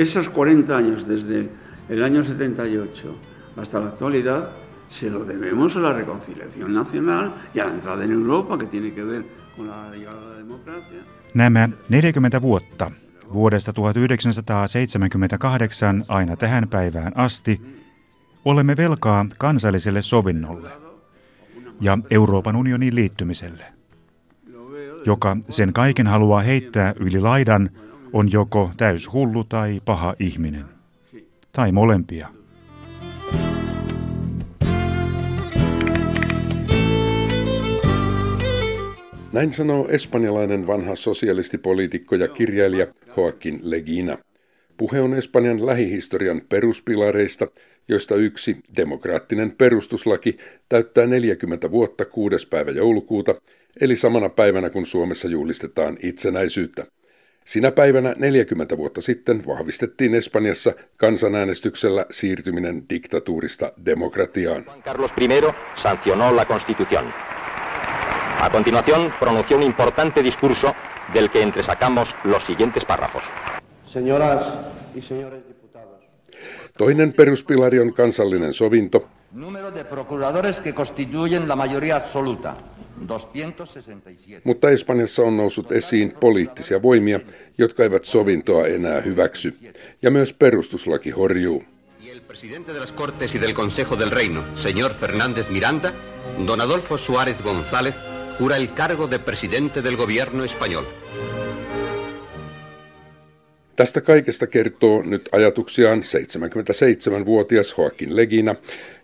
Esos 40 años desde el año 78 hasta la actualidad se lo debemos a la reconciliación nacional y a la entrada en Europa que tiene que ver con la llegada de la democracia. Nämä 40 vuotta vuodesta 1978 aina tähän päivään asti olemme velkaa kansalliselle sovinnolle ja Euroopan unionin liittymiselle. Joka sen kaiken haluaa heittää yli laidan, on joko täys hullu tai paha ihminen. Tai molempia. Näin sanoo espanjalainen vanha sosialistipoliitikko ja kirjailija Joaquin Legina. Puhe on Espanjan lähihistorian peruspilareista, joista yksi, demokraattinen perustuslaki, täyttää 40 vuotta 6. päivä joulukuuta, eli samana päivänä kun Suomessa juhlistetaan itsenäisyyttä. Sinä päivänä 40 vuotta sitten vahvistettiin Espanjassa kansanäänestyksellä siirtyminen diktatuurista demokratiaan. Carlos I sancionó la Constitución. A continuación, pronunció un importante discurso del que entresacamos los siguientes párrafos. Señoras y señores diputados. Toinen peruspilari on kansallinen sovinto. Número de procuradores que constituyen la mayoría absoluta. 267. Mutta Espanjassa on noussut esiin poliittisia voimia, jotka eivät sovintoa enää hyväksy. Ja myös perustuslaki horjuu. el presidente de las Cortes y del Consejo del Reino, señor Fernández Miranda, don Adolfo Suárez González, jura el cargo de presidente del gobierno español. Tästä kaikesta kertoo nyt ajatuksiaan 77-vuotias Joaquin Legina,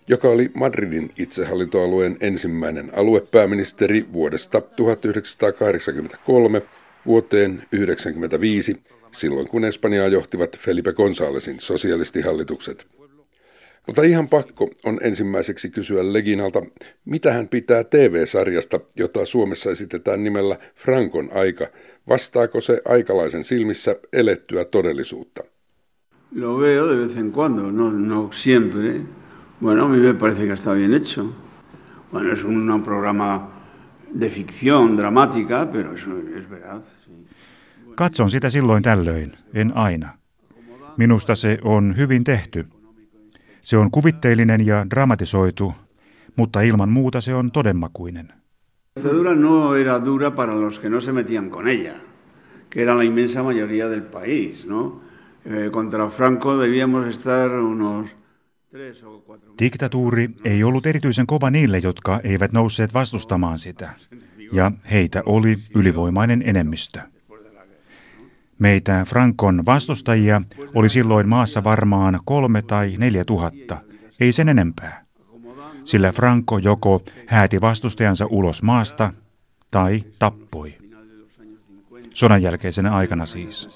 joka oli Madridin itsehallintoalueen ensimmäinen aluepääministeri vuodesta 1983 vuoteen 1995, silloin kun Espanjaa johtivat Felipe Gonzálezin sosialistihallitukset. Mutta ihan pakko on ensimmäiseksi kysyä Leginalta, mitä hän pitää TV-sarjasta, jota Suomessa esitetään nimellä Frankon aika. Vastaako se aikalaisen silmissä elettyä todellisuutta? Lo veo de vez en cuando, no, no siempre. Bueno, a mí me parece que está bien hecho. Bueno, es un programa de ficción dramática, pero eso es verdad. Katson sitä silloin tällöin, en aina. Minusta se on hyvin tehty. Se on kuvitteellinen ja dramatisoitu, mutta ilman muuta se on todenmakuinen. La no era dura para los que no se metían con ella, que era la inmensa mayoría del país, ¿no? Eh, contra Franco debíamos estar unos Diktatuuri ei ollut erityisen kova niille, jotka eivät nousseet vastustamaan sitä, ja heitä oli ylivoimainen enemmistö. Meitä Frankon vastustajia oli silloin maassa varmaan kolme tai neljä tuhatta, ei sen enempää. Sillä Franco joko hääti vastustajansa ulos maasta tai tappoi. Sodan jälkeisenä aikana siis.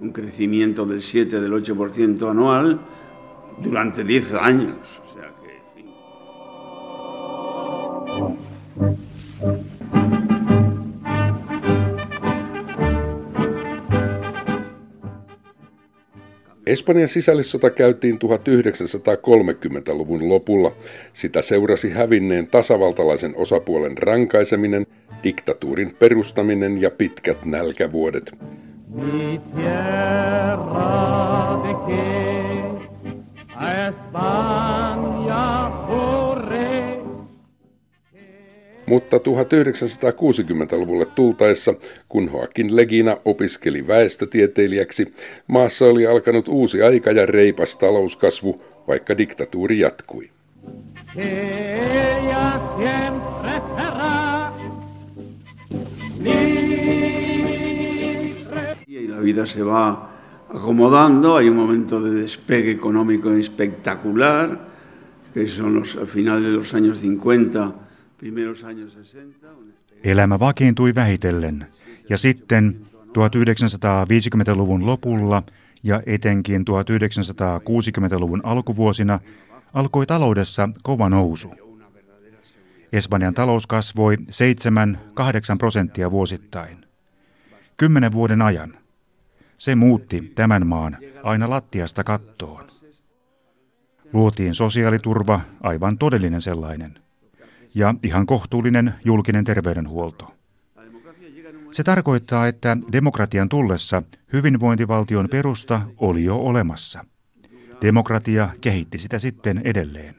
Un crecimiento del 7 del 8% anual durante 10 años. Espanjan sisällissota käytiin 1930-luvun lopulla. Sitä seurasi hävinneen tasavaltalaisen osapuolen rankaiseminen, diktatuurin perustaminen ja pitkät nälkävuodet. Mutta 1960-luvulle tultaessa, kun Joaquin Legina opiskeli väestötieteilijäksi, maassa oli alkanut uusi aika ja reipas talouskasvu, vaikka diktatuuri jatkui. La vida se va acomodando, hay un momento de despegue económico espectacular, que son los, al final de los años 50, Elämä vakiintui vähitellen ja sitten 1950-luvun lopulla ja etenkin 1960-luvun alkuvuosina alkoi taloudessa kova nousu. Espanjan talous kasvoi 7-8 prosenttia vuosittain. Kymmenen vuoden ajan. Se muutti tämän maan aina lattiasta kattoon. Luotiin sosiaaliturva, aivan todellinen sellainen – ja ihan kohtuullinen julkinen terveydenhuolto. Se tarkoittaa, että demokratian tullessa hyvinvointivaltion perusta oli jo olemassa. Demokratia kehitti sitä sitten edelleen.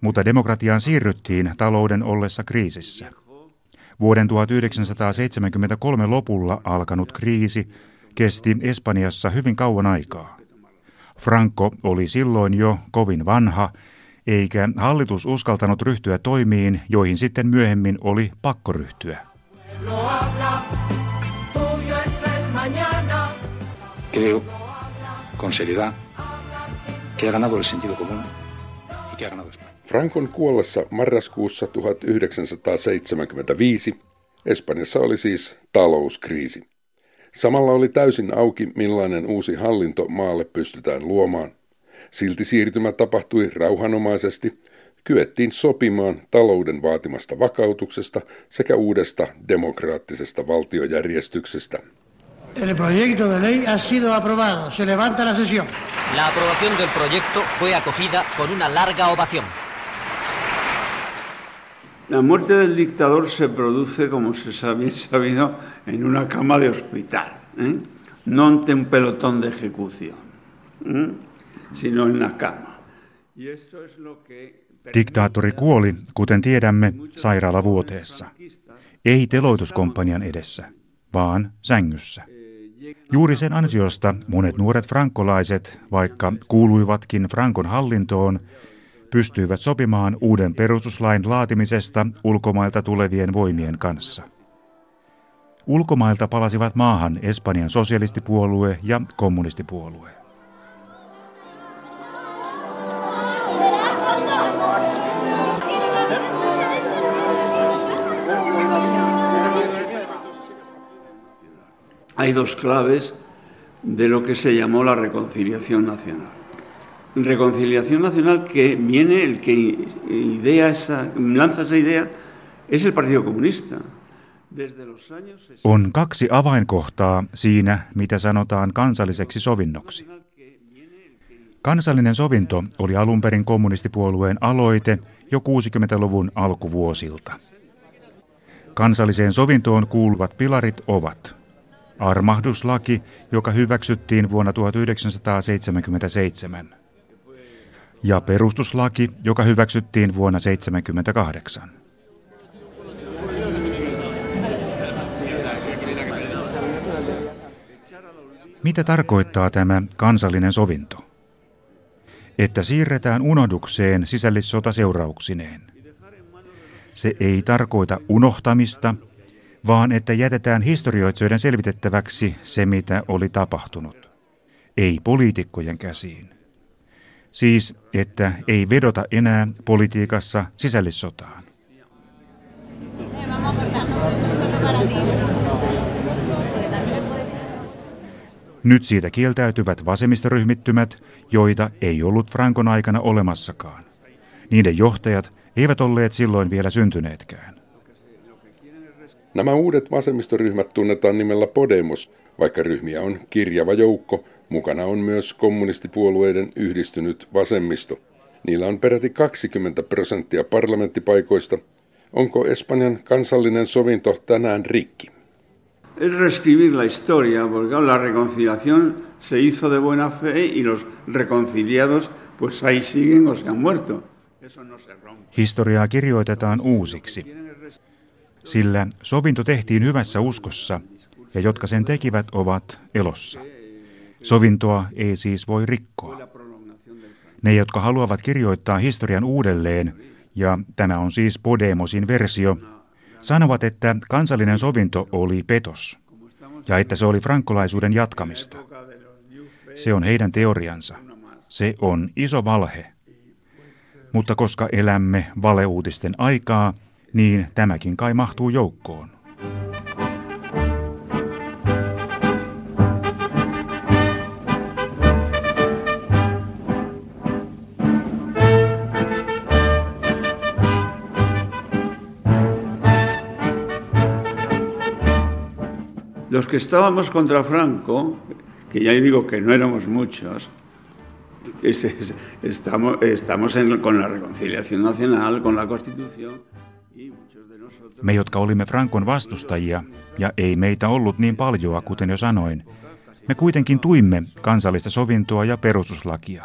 Mutta demokratiaan siirryttiin talouden ollessa kriisissä. Vuoden 1973 lopulla alkanut kriisi kesti Espanjassa hyvin kauan aikaa. Franco oli silloin jo kovin vanha, eikä hallitus uskaltanut ryhtyä toimiin, joihin sitten myöhemmin oli pakko ryhtyä. Creo con seriedad que ha ganado el sentido común y que ha ganado España. Frankon kuollessa marraskuussa 1975 Espanjassa oli siis talouskriisi. Samalla oli täysin auki, millainen uusi hallinto maalle pystytään luomaan. Silti siirtymä tapahtui rauhanomaisesti, kyettiin sopimaan talouden vaatimasta vakautuksesta sekä uudesta demokraattisesta valtiojärjestyksestä. El proyecto de ley ha sido aprobado. Se levanta la sesión. La aprobación del proyecto fue acogida con una larga ovación. La muerte del dictador se produce, como se sabe sabido, en una cama de hospital, ¿eh? no ante un pelotón de ejecución, ¿eh? sino en la cama. Y esto es lo que Diktaattori kuoli, kuten tiedämme, sairaalavuoteessa. Ei teloituskomppanian edessä, vaan sängyssä. Juuri sen ansiosta monet nuoret frankolaiset, vaikka kuuluivatkin Frankon hallintoon, pystyivät sopimaan uuden perustuslain laatimisesta ulkomailta tulevien voimien kanssa. Ulkomailta palasivat maahan Espanjan sosialistipuolue ja kommunistipuolue. Hay dos claves de lo que se llamó la reconciliación nacional reconciliación nacional que viene, el que idea esa, lanza esa idea, es el Partido Comunista. On kaksi avainkohtaa siinä, mitä sanotaan kansalliseksi sovinnoksi. Kansallinen sovinto oli alun perin kommunistipuolueen aloite jo 60-luvun alkuvuosilta. Kansalliseen sovintoon kuuluvat pilarit ovat armahduslaki, joka hyväksyttiin vuonna 1977, ja perustuslaki, joka hyväksyttiin vuonna 1978. Mitä tarkoittaa tämä kansallinen sovinto? Että siirretään unohdukseen sisällissota seurauksineen. Se ei tarkoita unohtamista, vaan että jätetään historioitsijoiden selvitettäväksi se, mitä oli tapahtunut. Ei poliitikkojen käsiin. Siis, että ei vedota enää politiikassa sisällissotaan. Nyt siitä kieltäytyvät vasemmistoryhmittymät, joita ei ollut Frankon aikana olemassakaan. Niiden johtajat eivät olleet silloin vielä syntyneetkään. Nämä uudet vasemmistoryhmät tunnetaan nimellä Podemos, vaikka ryhmiä on kirjava joukko, Mukana on myös kommunistipuolueiden yhdistynyt vasemmisto. Niillä on peräti 20 prosenttia parlamenttipaikoista. Onko Espanjan kansallinen sovinto tänään rikki? Es reescribir la historia, porque la reconciliación se hizo de buena fe y los reconciliados pues ahí siguen o se han muerto. No Historiaa kirjoitetaan uusiksi, sillä sovinto tehtiin hyvässä uskossa ja jotka sen tekivät ovat elossa. Sovintoa ei siis voi rikkoa. Ne, jotka haluavat kirjoittaa historian uudelleen, ja tämä on siis Podemosin versio, sanovat, että kansallinen sovinto oli petos, ja että se oli frankolaisuuden jatkamista. Se on heidän teoriansa. Se on iso valhe. Mutta koska elämme valeuutisten aikaa, niin tämäkin kai mahtuu joukkoon. Que estábamos contra Franco, que ya digo que no éramos muchos, estamos, estamos en, con la reconciliación nacional, con la Constitución. Me, jotka olimme Frankon vastustajia, ja ei meitä ollut niin paljoa, kuten jo sanoin, me kuitenkin tuimme kansallista sovintoa ja perustuslakia.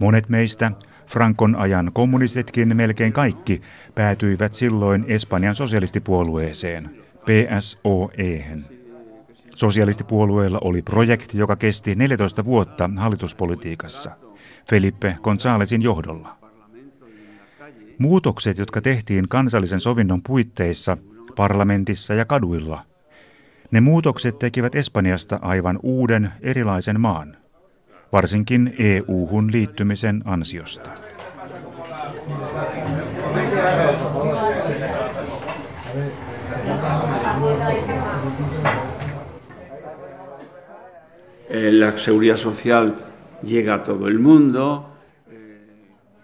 Monet meistä, Frankon ajan kommunistitkin melkein kaikki, päätyivät silloin Espanjan sosialistipuolueeseen, PSOEhen. Sosialistipuolueella oli projekti, joka kesti 14 vuotta hallituspolitiikassa, Felipe Gonzálezin johdolla. Muutokset, jotka tehtiin kansallisen sovinnon puitteissa, parlamentissa ja kaduilla, ne muutokset tekivät Espanjasta aivan uuden, erilaisen maan, varsinkin EU-hun liittymisen ansiosta. Eh, la seguridad social llega a todo el mundo.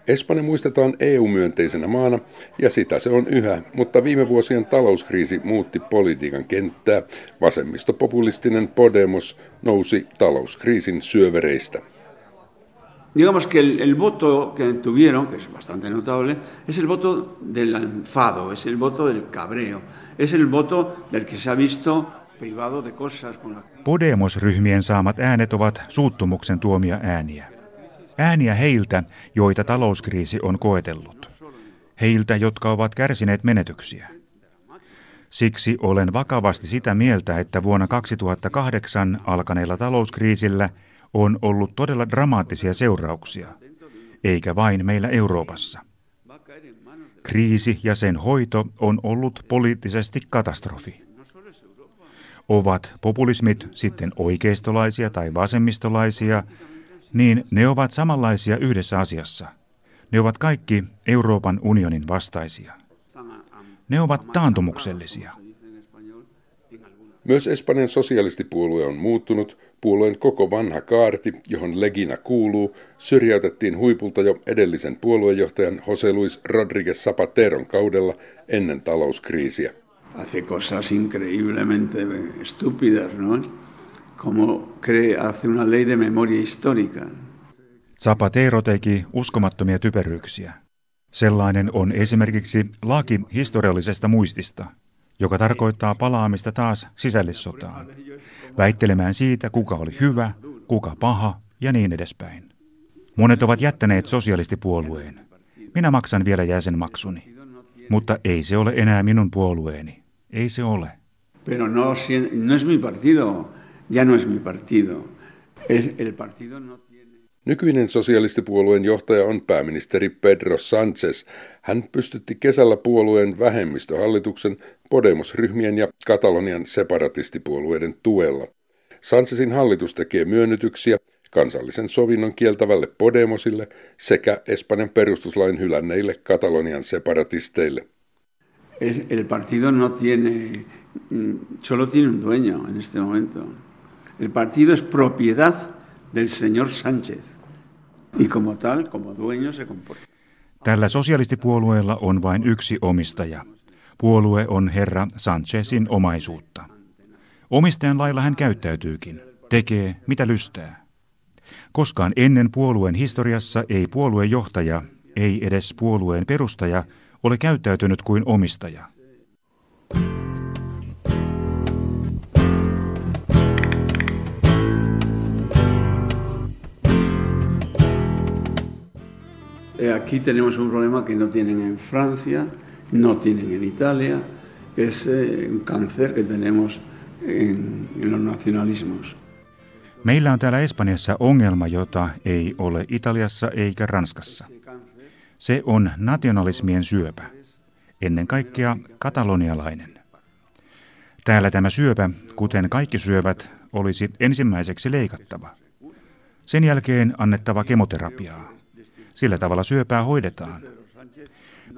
Espanja muistetaan EU-myönteisenä maana, ja sitä se on yhä, mutta viime vuosien talouskriisi muutti politiikan kenttää. Vasemmistopopulistinen Podemos nousi talouskriisin syövereistä. Digamos que el, el voto que tuvieron, que es bastante notable, es el voto del enfado, es el voto del cabreo, es el voto del que se ha visto. Podemos-ryhmien saamat äänet ovat suuttumuksen tuomia ääniä. Ääniä heiltä, joita talouskriisi on koetellut. Heiltä, jotka ovat kärsineet menetyksiä. Siksi olen vakavasti sitä mieltä, että vuonna 2008 alkaneella talouskriisillä on ollut todella dramaattisia seurauksia, eikä vain meillä Euroopassa. Kriisi ja sen hoito on ollut poliittisesti katastrofi. Ovat populismit sitten oikeistolaisia tai vasemmistolaisia, niin ne ovat samanlaisia yhdessä asiassa. Ne ovat kaikki Euroopan unionin vastaisia. Ne ovat taantumuksellisia. Myös Espanjan sosialistipuolue on muuttunut. Puolueen koko vanha kaarti, johon Legina kuuluu, syrjäytettiin huipulta jo edellisen puoluejohtajan José Luis Rodríguez Zapateron kaudella ennen talouskriisiä. Hace cosas increíblemente estúpidas, ¿no? como cree, hace una ley de memoria histórica. Zapatero teki uskomattomia typeryyksiä. Sellainen on esimerkiksi laki historiallisesta muistista, joka tarkoittaa palaamista taas sisällissotaan, väittelemään siitä, kuka oli hyvä, kuka paha ja niin edespäin. Monet ovat jättäneet sosialistipuolueen. Minä maksan vielä jäsenmaksuni. Mutta ei se ole enää minun puolueeni. Ei se ole. Pero no, no es mi partido ya no es mi partido. Es, el partido no tiene... Nykyinen sosialistipuolueen johtaja on pääministeri Pedro Sánchez. Hän pystytti kesällä puolueen vähemmistöhallituksen Podemos-ryhmien ja Katalonian separatistipuolueiden tuella. Sánchezin hallitus tekee myönnytyksiä kansallisen sovinnon kieltävälle Podemosille sekä Espanjan perustuslain hylänneille Katalonian separatisteille. El partido no tiene, mm, solo tiene un dueño en este momento. El partido es propiedad del señor Sánchez y como tal, como dueño se comporta. Tällä sosialistipuolueella on vain yksi omistaja. Puolue on herra Sanchezin omaisuutta. Omistajan lailla hän käyttäytyykin, tekee mitä lystää. Koskaan ennen puolueen historiassa ei puoluejohtaja, ei edes puolueen perustaja, ole käyttäytynyt kuin omistaja. Eh, aquí tenemos un problema que no tienen en Francia, no tienen en Italia, que es eh, un cáncer que tenemos en, en los nacionalismos. Meillä on täällä Espanjassa ongelma, jota ei ole Italiassa eikä Ranskassa. Se on nationalismien syöpä, ennen kaikkea katalonialainen. Täällä tämä syöpä, kuten kaikki syövät, olisi ensimmäiseksi leikattava. Sen jälkeen annettava kemoterapiaa. Sillä tavalla syöpää hoidetaan.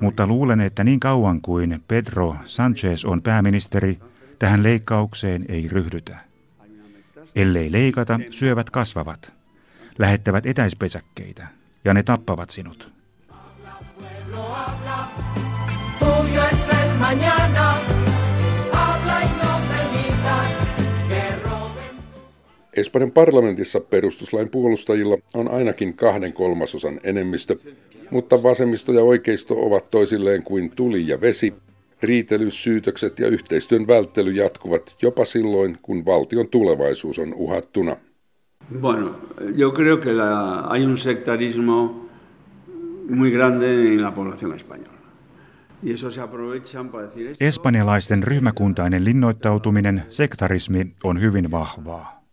Mutta luulen, että niin kauan kuin Pedro Sanchez on pääministeri, tähän leikkaukseen ei ryhdytä. Ellei leikata, syövät kasvavat, lähettävät etäispesäkkeitä ja ne tappavat sinut. Espanjan parlamentissa perustuslain puolustajilla on ainakin kahden kolmasosan enemmistö, mutta vasemmisto ja oikeisto ovat toisilleen kuin tuli ja vesi. Riitely, syytökset ja yhteistyön välttely jatkuvat jopa silloin, kun valtion tulevaisuus on uhattuna. Bueno, yo creo que la, hay un sectarismo muy grande en la población española. Espanjalaisten ryhmäkuntainen linnoittautuminen, sektarismi, on hyvin vahvaa.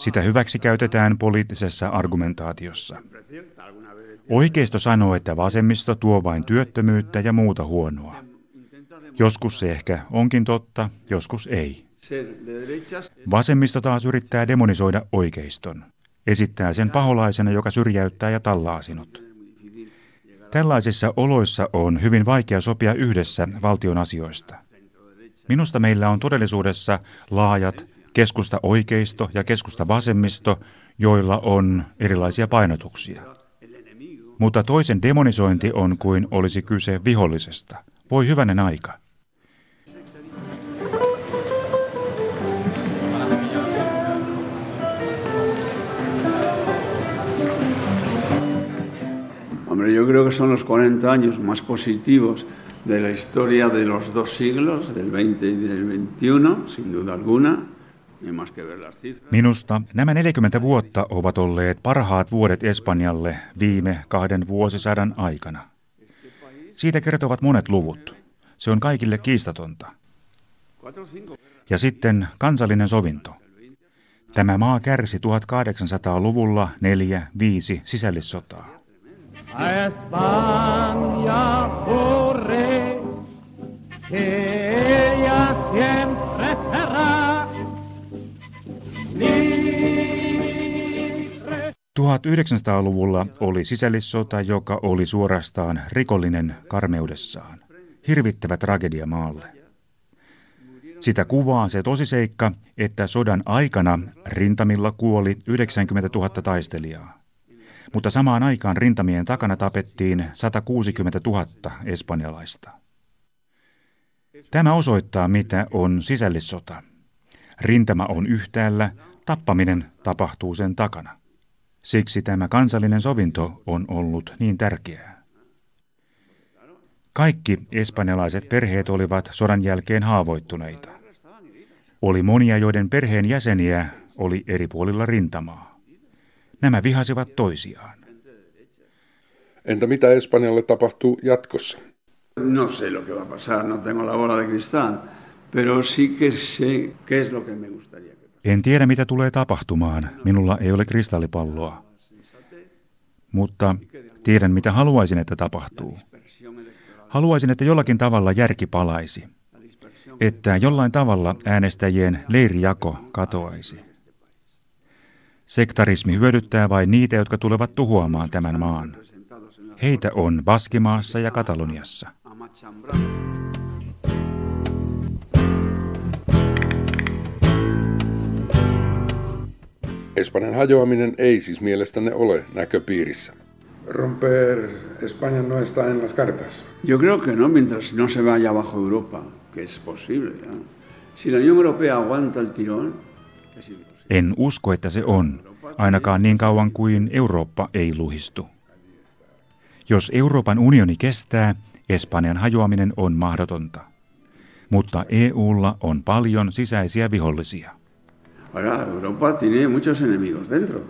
Sitä hyväksi käytetään poliittisessa argumentaatiossa. Oikeisto sanoo, että vasemmisto tuo vain työttömyyttä ja muuta huonoa. Joskus se ehkä onkin totta, joskus ei. Vasemmisto taas yrittää demonisoida oikeiston. Esittää sen paholaisena, joka syrjäyttää ja tallaa sinut. Tällaisissa oloissa on hyvin vaikea sopia yhdessä valtion asioista. Minusta meillä on todellisuudessa laajat keskusta oikeisto ja keskusta vasemmisto, joilla on erilaisia painotuksia. Mutta toisen demonisointi on kuin olisi kyse vihollisesta. Voi hyvänen aika. Son los 40 años más positivos de la historia de los dos siglos, del 20 y del 21, sin duda alguna. Minusta nämä 40 vuotta ovat olleet parhaat vuodet Espanjalle viime kahden vuosisadan aikana. Siitä kertovat monet luvut. Se on kaikille kiistatonta. Ja sitten kansallinen sovinto. Tämä maa kärsi 1800-luvulla neljä, viisi sisällissotaa. A España corre, que ella siempre será 1900-luvulla oli sisällissota, joka oli suorastaan rikollinen karmeudessaan. Hirvittävä tragedia maalle. Sitä kuvaa se tosiseikka, että sodan aikana rintamilla kuoli 90 000 taistelijaa mutta samaan aikaan rintamien takana tapettiin 160 000 espanjalaista. Tämä osoittaa, mitä on sisällissota. Rintama on yhtäällä, tappaminen tapahtuu sen takana. Siksi tämä kansallinen sovinto on ollut niin tärkeää. Kaikki espanjalaiset perheet olivat sodan jälkeen haavoittuneita. Oli monia, joiden perheen jäseniä oli eri puolilla rintamaa. Nämä vihasivat toisiaan. Entä mitä Espanjalle tapahtuu jatkossa? No sé lo que va a pasar, no tengo la bola de cristal, pero sí que sé qué es lo que me gustaría. En tiedä, mitä tulee tapahtumaan. Minulla ei ole kristallipalloa. Mutta tiedän, mitä haluaisin, että tapahtuu. Haluaisin, että jollakin tavalla järki palaisi. Että jollain tavalla äänestäjien leirijako katoaisi. Sektarismi hyödyttää vain niitä, jotka tulevat tuhoamaan tämän maan. Heitä on Baskimaassa ja Kataloniassa. Espanjan hajoaminen ei siis mielestänne ole näköpiirissä. Romper España no está en las cartas. Yo creo que no, mientras no se vaya abajo Europa, que es posible. ¿no? Si la Unión Europea aguanta el tirón, es imposible. En usko, että se on, ainakaan niin kauan kuin Eurooppa ei luhistu. Jos Euroopan unioni kestää, Espanjan hajoaminen on mahdotonta. Mutta EUlla on paljon sisäisiä vihollisia. Ahora, Europa tiene muchos enemigos dentro.